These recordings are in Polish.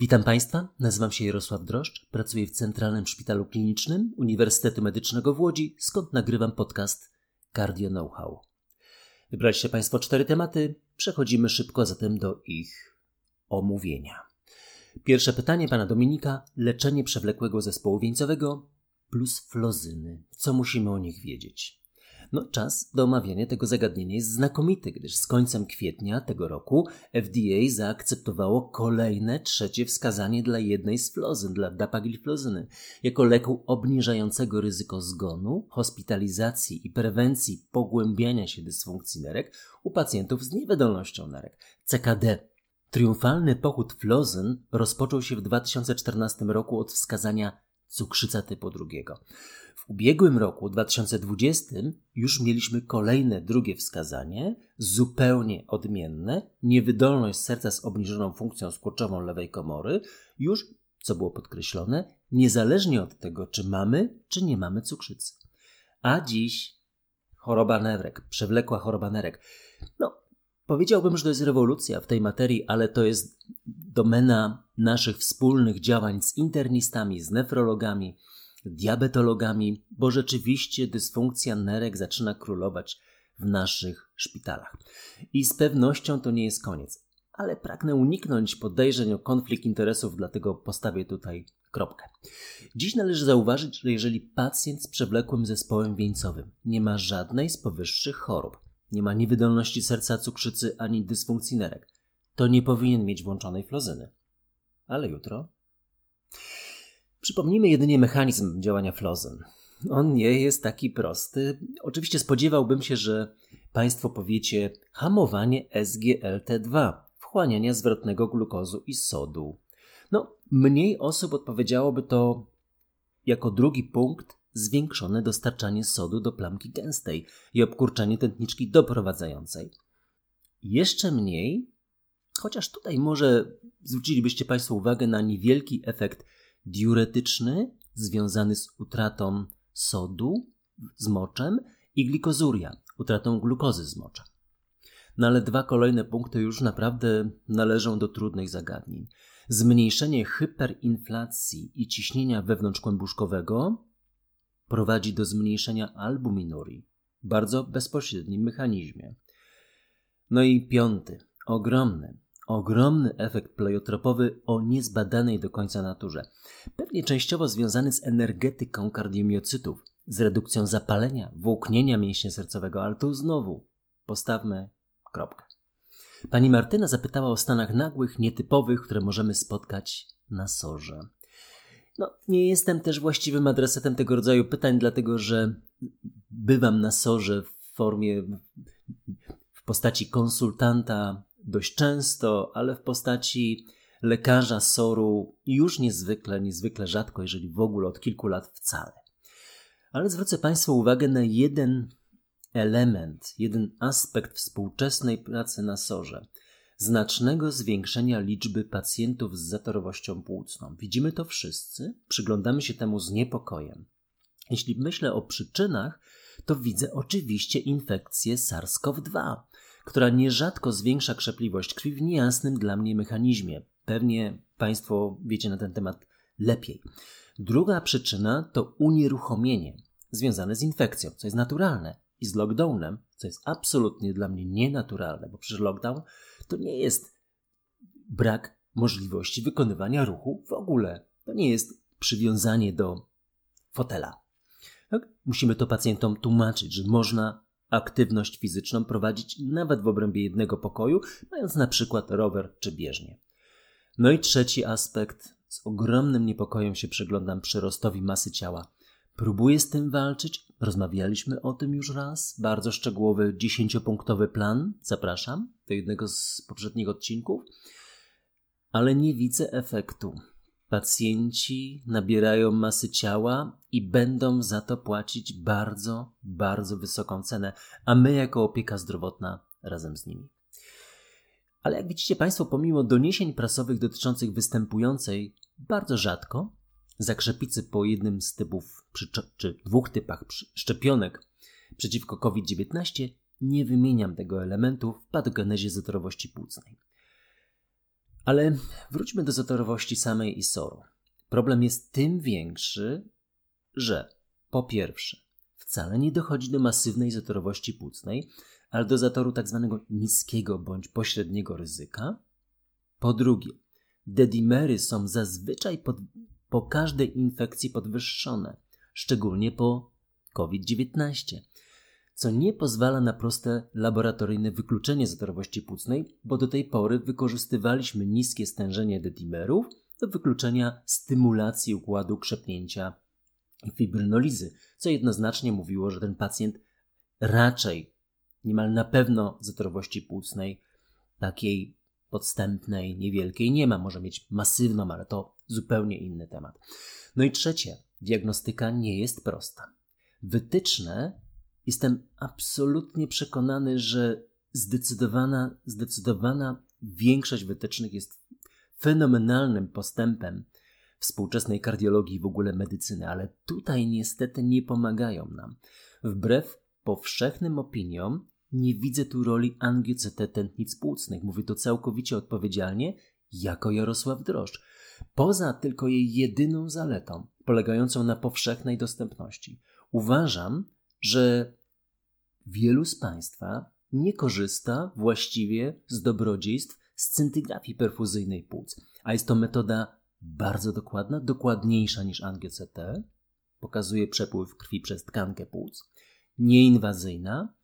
Witam Państwa, nazywam się Jarosław Droszcz, pracuję w Centralnym Szpitalu Klinicznym Uniwersytetu Medycznego w Łodzi, skąd nagrywam podcast Cardio Know-how. Wybraliście Państwo cztery tematy, przechodzimy szybko zatem do ich omówienia. Pierwsze pytanie pana Dominika: leczenie przewlekłego zespołu wieńcowego plus flozyny. Co musimy o nich wiedzieć? No, czas do omawiania tego zagadnienia jest znakomity, gdyż z końcem kwietnia tego roku FDA zaakceptowało kolejne trzecie wskazanie dla jednej z flozyn, dla dapagliflozyny, jako leku obniżającego ryzyko zgonu, hospitalizacji i prewencji pogłębiania się dysfunkcji nerek u pacjentów z niewydolnością nerek. CKD. Triumfalny pochód flozyn rozpoczął się w 2014 roku od wskazania cukrzyca typu drugiego. W ubiegłym roku, 2020, już mieliśmy kolejne drugie wskazanie, zupełnie odmienne, niewydolność serca z obniżoną funkcją skurczową lewej komory, już, co było podkreślone, niezależnie od tego, czy mamy, czy nie mamy cukrzycy. A dziś choroba nerek, przewlekła choroba nerek. No, powiedziałbym, że to jest rewolucja w tej materii, ale to jest domena naszych wspólnych działań z internistami, z nefrologami, diabetologami, bo rzeczywiście dysfunkcja nerek zaczyna królować w naszych szpitalach. I z pewnością to nie jest koniec. Ale pragnę uniknąć podejrzeń o konflikt interesów, dlatego postawię tutaj kropkę. Dziś należy zauważyć, że jeżeli pacjent z przewlekłym zespołem wieńcowym nie ma żadnej z powyższych chorób, nie ma niewydolności serca, cukrzycy ani dysfunkcji nerek, to nie powinien mieć włączonej flozyny. Ale jutro Przypomnijmy jedynie mechanizm działania flozyn. On nie jest taki prosty. Oczywiście spodziewałbym się, że Państwo powiecie hamowanie SGLT2, wchłaniania zwrotnego glukozu i sodu. No, mniej osób odpowiedziałoby to jako drugi punkt zwiększone dostarczanie sodu do plamki gęstej i obkurczanie tętniczki doprowadzającej. Jeszcze mniej, chociaż tutaj może zwrócilibyście Państwo uwagę na niewielki efekt diuretyczny związany z utratą sodu z moczem i glikozuria, utratą glukozy z mocza. No ale dwa kolejne punkty już naprawdę należą do trudnych zagadnień. Zmniejszenie hyperinflacji i ciśnienia wewnątrzkłębuszkowego prowadzi do zmniejszenia albuminurii, bardzo bezpośrednim mechanizmie. No i piąty, ogromny, ogromny efekt pleiotropowy o niezbadanej do końca naturze. Pewnie częściowo związany z energetyką kardiomiocytów, z redukcją zapalenia, włóknienia mięśnia sercowego, ale tu znowu postawmy kropkę. Pani Martyna zapytała o stanach nagłych, nietypowych, które możemy spotkać na sorze. No, nie jestem też właściwym adresatem tego rodzaju pytań, dlatego że bywam na sorze w formie, w postaci konsultanta dość często, ale w postaci lekarza SOR-u już niezwykle, niezwykle rzadko, jeżeli w ogóle od kilku lat wcale. Ale zwrócę Państwu uwagę na jeden element, jeden aspekt współczesnej pracy na SOR-ze znacznego zwiększenia liczby pacjentów z zatorowością płucną. Widzimy to wszyscy, przyglądamy się temu z niepokojem. Jeśli myślę o przyczynach, to widzę oczywiście infekcję SARS-CoV-2, która nierzadko zwiększa krzepliwość krwi w niejasnym dla mnie mechanizmie. Pewnie Państwo wiecie na ten temat lepiej. Druga przyczyna to unieruchomienie związane z infekcją, co jest naturalne, i z lockdownem, co jest absolutnie dla mnie nienaturalne, bo przecież lockdown to nie jest brak możliwości wykonywania ruchu w ogóle. To nie jest przywiązanie do fotela. Tak? Musimy to pacjentom tłumaczyć, że można aktywność fizyczną prowadzić nawet w obrębie jednego pokoju, mając na przykład rower czy bieżnię. No i trzeci aspekt. Z ogromnym niepokojem się przyglądam przyrostowi masy ciała. Próbuję z tym walczyć. Rozmawialiśmy o tym już raz. Bardzo szczegółowy, dziesięciopunktowy plan. Zapraszam do jednego z poprzednich odcinków. Ale nie widzę efektu. Pacjenci nabierają masy ciała i będą za to płacić bardzo, bardzo wysoką cenę, a my, jako opieka zdrowotna, razem z nimi. Ale jak widzicie Państwo, pomimo doniesień prasowych dotyczących występującej bardzo rzadko zakrzepicy po jednym z typów czy dwóch typach szczepionek przeciwko COVID-19, nie wymieniam tego elementu w patogenezie zatorowości płucnej. Ale wróćmy do zatorowości samej ISORu. Problem jest tym większy, że po pierwsze, wcale nie dochodzi do masywnej zatorowości płucnej, ale do zatoru tak zwanego niskiego bądź pośredniego ryzyka. Po drugie, dedimery są zazwyczaj pod, po każdej infekcji podwyższone, szczególnie po COVID-19, co nie pozwala na proste laboratoryjne wykluczenie zatorowości płucnej, bo do tej pory wykorzystywaliśmy niskie stężenie dedimerów do wykluczenia stymulacji układu krzepnięcia i fibrynolizy, co jednoznacznie mówiło, że ten pacjent raczej niemal na pewno zatorowości płucnej takiej podstępnej, niewielkiej nie ma. Może mieć masywną, ale to zupełnie inny temat. No i trzecie, diagnostyka nie jest prosta. Wytyczne jestem absolutnie przekonany, że zdecydowana, zdecydowana większość wytycznych jest fenomenalnym postępem współczesnej kardiologii i w ogóle medycyny, ale tutaj niestety nie pomagają nam. Wbrew powszechnym opiniom nie widzę tu roli angio-CT tętnic płucnych. Mówię to całkowicie odpowiedzialnie, jako Jarosław Droszcz. Poza tylko jej jedyną zaletą, polegającą na powszechnej dostępności. Uważam, że wielu z Państwa nie korzysta właściwie z dobrodziejstw scintygrafii perfuzyjnej płuc, a jest to metoda bardzo dokładna, dokładniejsza niż angio-CT, pokazuje przepływ krwi przez tkankę płuc, nieinwazyjna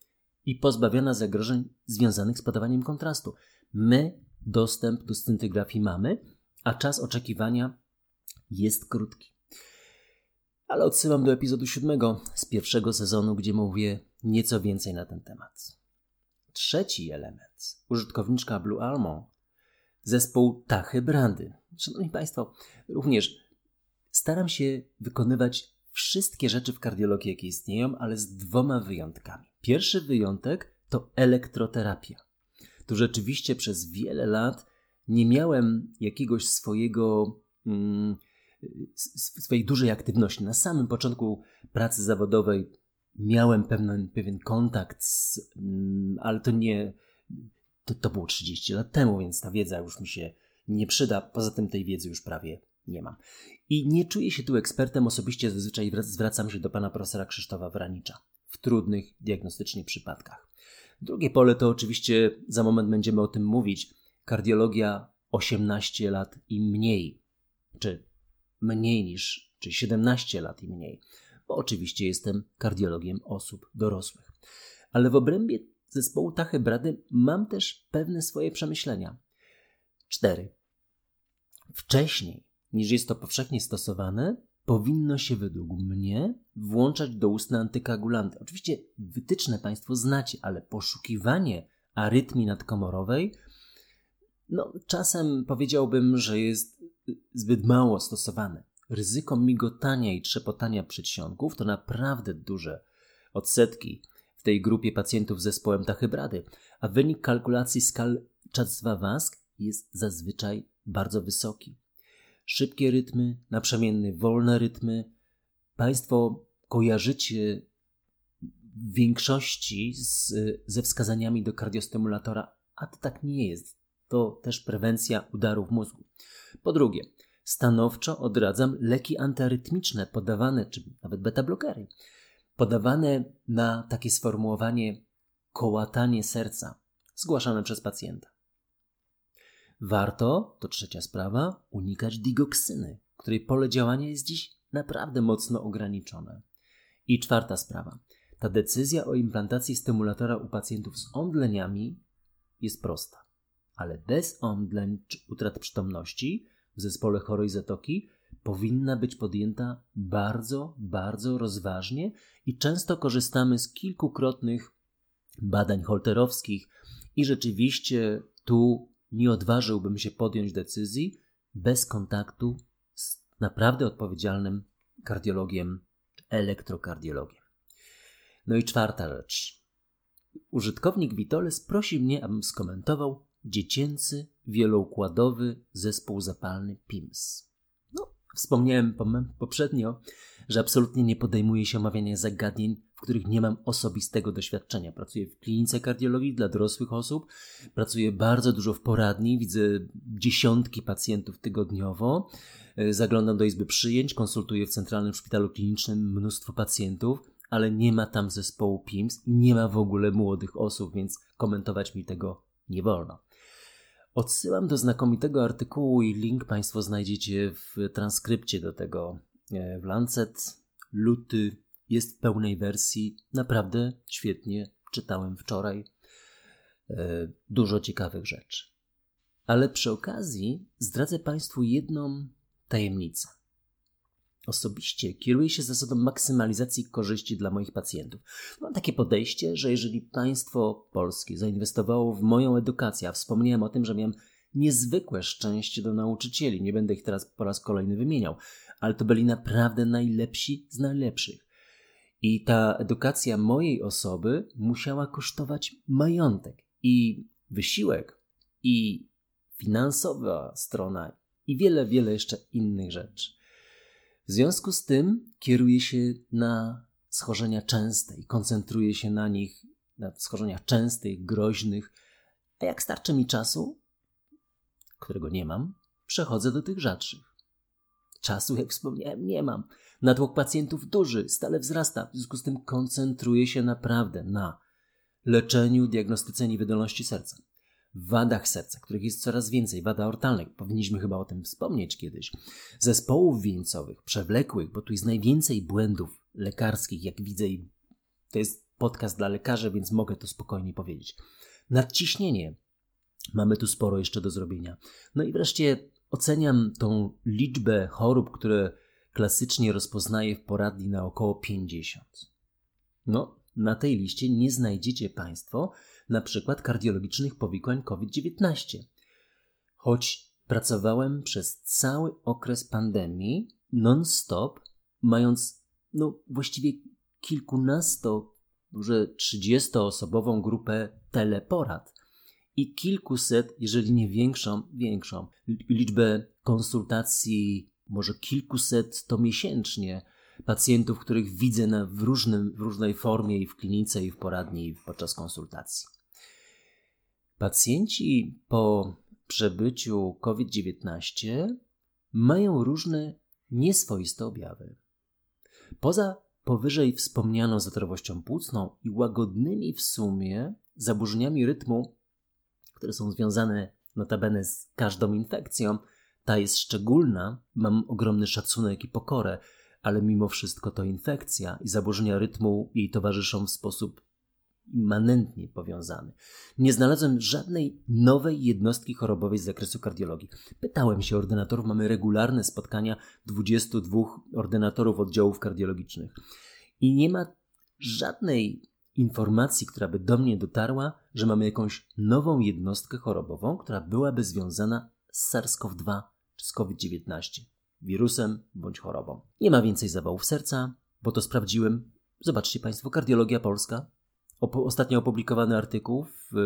i pozbawiona zagrożeń związanych z podawaniem kontrastu. My dostęp do scintygrafii mamy, a czas oczekiwania jest krótki. Ale odsyłam do epizodu siódmego z pierwszego sezonu, gdzie mówię nieco więcej na ten temat. Trzeci element, użytkowniczka Blue Almond, zespół Tachy Brandy. Szanowni Państwo, również staram się wykonywać wszystkie rzeczy w kardiologii, jakie istnieją, ale z dwoma wyjątkami. Pierwszy wyjątek to elektroterapia. Tu rzeczywiście przez wiele lat nie miałem jakiegoś swojego. Mm, swojej dużej aktywności. Na samym początku pracy zawodowej miałem pewien, pewien kontakt, z, mm, ale to nie. To, to było 30 lat temu, więc ta wiedza już mi się nie przyda. Poza tym tej wiedzy już prawie nie mam. I nie czuję się tu ekspertem, osobiście zazwyczaj zwracam się do pana profesora Krzysztofa Wranicza w trudnych diagnostycznie przypadkach. Drugie pole to oczywiście, za moment będziemy o tym mówić, kardiologia 18 lat i mniej, czy mniej niż, czy 17 lat i mniej, bo oczywiście jestem kardiologiem osób dorosłych. Ale w obrębie zespołu Tachybrady mam też pewne swoje przemyślenia. Cztery. Wcześniej niż jest to powszechnie stosowane, powinno się według mnie włączać doustne antykoagulanty. Oczywiście wytyczne Państwo znacie, ale poszukiwanie arytmii nadkomorowej, no czasem powiedziałbym, że jest zbyt mało stosowane. Ryzyko migotania i trzepotania przedsionków to naprawdę duże odsetki w tej grupie pacjentów z zespołem tachybrady, a wynik kalkulacji skal Czadzwa-Wask jest zazwyczaj bardzo wysoki szybkie rytmy, naprzemienny, wolne rytmy. Państwo kojarzycie w większości z, ze wskazaniami do kardiostymulatora, a to tak nie jest. To też prewencja udarów mózgu. Po drugie, stanowczo odradzam leki antyarytmiczne podawane, czy nawet beta-blokery, podawane na takie sformułowanie kołatanie serca, zgłaszane przez pacjenta. Warto, to trzecia sprawa, unikać digoksyny, której pole działania jest dziś naprawdę mocno ograniczone. I czwarta sprawa. Ta decyzja o implantacji stymulatora u pacjentów z omdleniami jest prosta, ale bez omdleń czy utrat przytomności w zespole chorej zatoki powinna być podjęta bardzo, bardzo rozważnie i często korzystamy z kilkukrotnych badań holterowskich i rzeczywiście tu nie odważyłbym się podjąć decyzji bez kontaktu z naprawdę odpowiedzialnym kardiologiem, elektrokardiologiem. No i czwarta rzecz. Użytkownik Vitoles prosi mnie, abym skomentował dziecięcy wieloukładowy zespół zapalny PIMS. Wspomniałem poprzednio, że absolutnie nie podejmuję się omawiania zagadnień, w których nie mam osobistego doświadczenia. Pracuję w klinice kardiologii dla dorosłych osób, pracuję bardzo dużo w poradni, widzę dziesiątki pacjentów tygodniowo, e, zaglądam do izby przyjęć, konsultuję w Centralnym Szpitalu Klinicznym mnóstwo pacjentów, ale nie ma tam zespołu PIMS, nie ma w ogóle młodych osób, więc komentować mi tego nie wolno. Odsyłam do znakomitego artykułu i link Państwo znajdziecie w transkrypcie do tego e, w Lancet. Luty jest w pełnej wersji. Naprawdę świetnie czytałem wczoraj. E, dużo ciekawych rzeczy. Ale przy okazji zdradzę Państwu jedną tajemnicę. Osobiście kieruję się zasadą maksymalizacji korzyści dla moich pacjentów. Mam takie podejście, że jeżeli państwo polskie zainwestowało w moją edukację, a wspomniałem o tym, że miałem niezwykłe szczęście do nauczycieli, nie będę ich teraz po raz kolejny wymieniał, ale to byli naprawdę najlepsi z najlepszych. I ta edukacja mojej osoby musiała kosztować majątek i wysiłek, i finansowa strona, i wiele, wiele jeszcze innych rzeczy. W związku z tym kieruje się na schorzenia częste i koncentruje się na nich, na schorzeniach częstych, groźnych, a jak starczy mi czasu, którego nie mam, przechodzę do tych rzadszych. Czasu, jak wspomniałem, nie mam. Natłok pacjentów duży, stale wzrasta, w związku z tym koncentruję się naprawdę na leczeniu, diagnostyce niewydolności serca wadach serca, których jest coraz więcej, wada ortalnych, powinniśmy chyba o tym wspomnieć kiedyś, zespołów wieńcowych, przewlekłych, bo tu jest najwięcej błędów lekarskich, jak widzę i to jest podcast dla lekarzy, więc mogę to spokojnie powiedzieć. Nadciśnienie. Mamy tu sporo jeszcze do zrobienia. No i wreszcie oceniam tą liczbę chorób, które klasycznie rozpoznaję w poradni na około 50. No, na tej liście nie znajdziecie Państwo przykład kardiologicznych powikłań COVID-19. Choć pracowałem przez cały okres pandemii non-stop, mając no, właściwie kilkunasto, może trzydziestoosobową grupę teleporad i kilkuset, jeżeli nie większą, większą liczbę konsultacji, może kilkuset to miesięcznie, pacjentów, których widzę na, w, różnym, w różnej formie i w klinice, i w poradni, i podczas konsultacji. Pacjenci po przebyciu COVID-19 mają różne nieswoiste objawy. Poza powyżej wspomnianą zatrowością płucną i łagodnymi w sumie zaburzeniami rytmu, które są związane notabene z każdą infekcją, ta jest szczególna, mam ogromny szacunek i pokorę, ale mimo wszystko to infekcja i zaburzenia rytmu jej towarzyszą w sposób immanentnie powiązany. Nie znalazłem żadnej nowej jednostki chorobowej z zakresu kardiologii. Pytałem się ordynatorów, mamy regularne spotkania 22 ordynatorów oddziałów kardiologicznych i nie ma żadnej informacji, która by do mnie dotarła, że mamy jakąś nową jednostkę chorobową, która byłaby związana z SARS-CoV-2 czy z COVID-19, wirusem bądź chorobą. Nie ma więcej zawałów serca, bo to sprawdziłem. Zobaczcie Państwo, kardiologia polska, ostatnio opublikowany artykuł w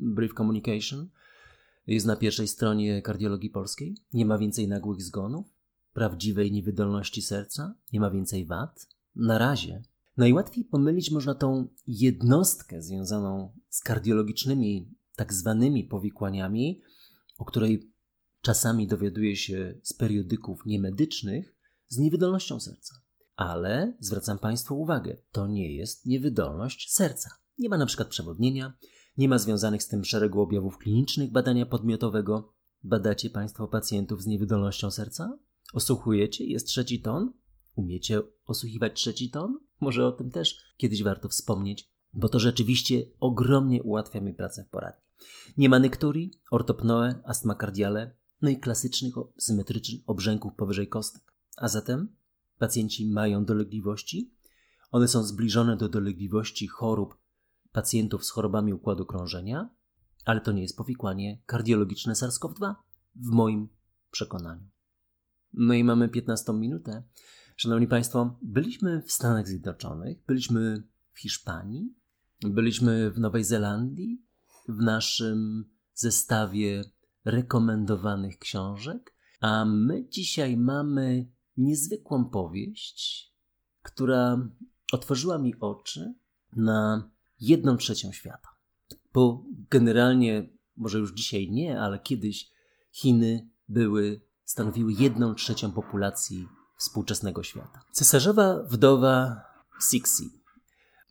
Brief Communication jest na pierwszej stronie kardiologii polskiej. Nie ma więcej nagłych zgonów, prawdziwej niewydolności serca, nie ma więcej wad. Na razie. Najłatwiej pomylić można tą jednostkę związaną z kardiologicznymi, tak zwanymi powikłaniami, o której czasami dowiaduje się z periodyków niemedycznych, z niewydolnością serca. Ale zwracam Państwu uwagę, to nie jest niewydolność serca. Nie ma na przykład przewodnienia, nie ma związanych z tym szeregu objawów klinicznych badania podmiotowego. Badacie Państwo pacjentów z niewydolnością serca? Osłuchujecie? Jest trzeci ton? Umiecie osłuchiwać trzeci ton? Może o tym też kiedyś warto wspomnieć, bo to rzeczywiście ogromnie ułatwia mi pracę w poradni. Nie ma nykturii, ortopnoe, astma kardiale, no i klasycznych symetrycznych obrzęków powyżej kostek. A zatem pacjenci mają dolegliwości. One są zbliżone do dolegliwości chorób pacjentów z chorobami układu krążenia, ale to nie jest powikłanie kardiologiczne SARS-CoV-2 w moim przekonaniu. No i mamy 15 minutę. Szanowni Państwo, byliśmy w Stanach Zjednoczonych, byliśmy w Hiszpanii, byliśmy w Nowej Zelandii, w naszym zestawie rekomendowanych książek, a my dzisiaj mamy niezwykłą powieść która otworzyła mi oczy na jedną trzecią świata. Bo generalnie, może już dzisiaj nie, ale kiedyś Chiny były, stanowiły jedną trzecią populacji współczesnego świata. Cesarzowa wdowa Sixi.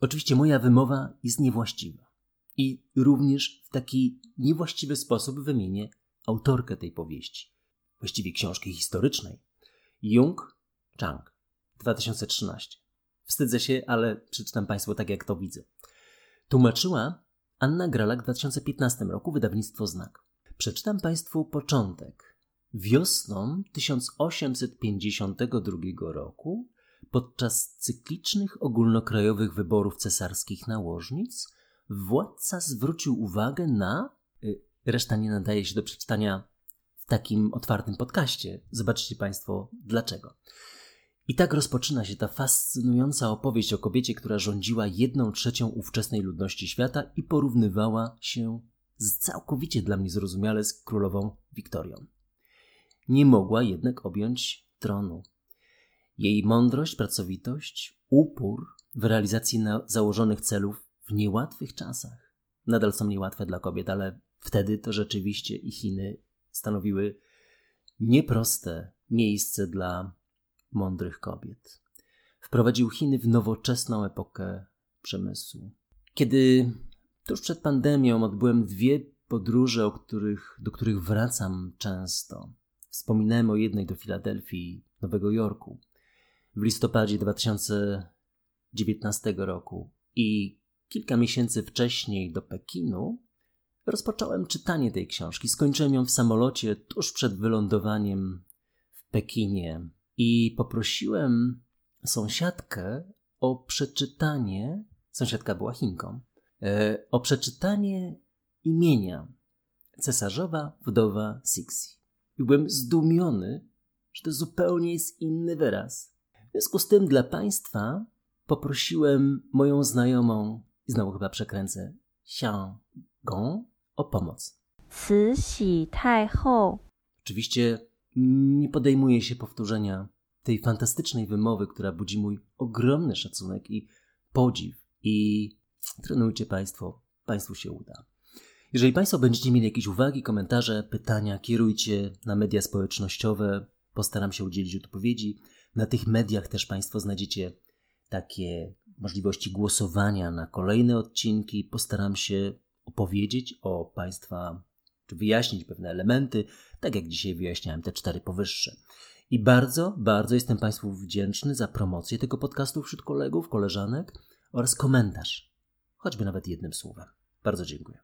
Oczywiście moja wymowa jest niewłaściwa. I również w taki niewłaściwy sposób wymienię autorkę tej powieści, właściwie książki historycznej. Jung Chang, 2013. Wstydzę się, ale przeczytam Państwu tak, jak to widzę. Tłumaczyła Anna Gralak w 2015 roku, wydawnictwo Znak. Przeczytam Państwu początek. Wiosną 1852 roku, podczas cyklicznych ogólnokrajowych wyborów cesarskich nałożnic, władca zwrócił uwagę na. Y, reszta nie nadaje się do przeczytania takim otwartym podcaście. Zobaczcie Państwo dlaczego. I tak rozpoczyna się ta fascynująca opowieść o kobiecie, która rządziła jedną trzecią ówczesnej ludności świata i porównywała się z całkowicie dla mnie zrozumiale z królową Wiktorią. Nie mogła jednak objąć tronu. Jej mądrość, pracowitość, upór w realizacji założonych celów w niełatwych czasach nadal są niełatwe dla kobiet, ale wtedy to rzeczywiście i Chiny stanowiły nieproste miejsce dla mądrych kobiet. Wprowadził Chiny w nowoczesną epokę przemysłu. Kiedy tuż przed pandemią odbyłem dwie podróże, o których, do których wracam często. Wspominałem o jednej do Filadelfii, Nowego Jorku w listopadzie 2019 roku i kilka miesięcy wcześniej do Pekinu, rozpocząłem czytanie tej książki. Skończyłem ją w samolocie tuż przed wylądowaniem w Pekinie i poprosiłem sąsiadkę o przeczytanie. Sąsiadka była Chinką. E, o przeczytanie imienia cesarzowa wdowa Sixi. I byłem zdumiony, że to zupełnie jest inny wyraz. W związku z tym dla Państwa poprosiłem moją znajomą, i znowu chyba przekręcę, Xiang Gong, o pomoc. Oczywiście nie podejmuję się powtórzenia tej fantastycznej wymowy, która budzi mój ogromny szacunek i podziw. I trenujcie Państwo, Państwu się uda. Jeżeli Państwo będziecie mieli jakieś uwagi, komentarze, pytania, kierujcie na media społecznościowe. Postaram się udzielić odpowiedzi. Na tych mediach też Państwo znajdziecie takie możliwości głosowania na kolejne odcinki. Postaram się opowiedzieć o Państwa, czy wyjaśnić pewne elementy, tak jak dzisiaj wyjaśniałem te cztery powyższe. I bardzo, bardzo jestem Państwu wdzięczny za promocję tego podcastu wśród kolegów, koleżanek oraz komentarz, choćby nawet jednym słowem. Bardzo dziękuję.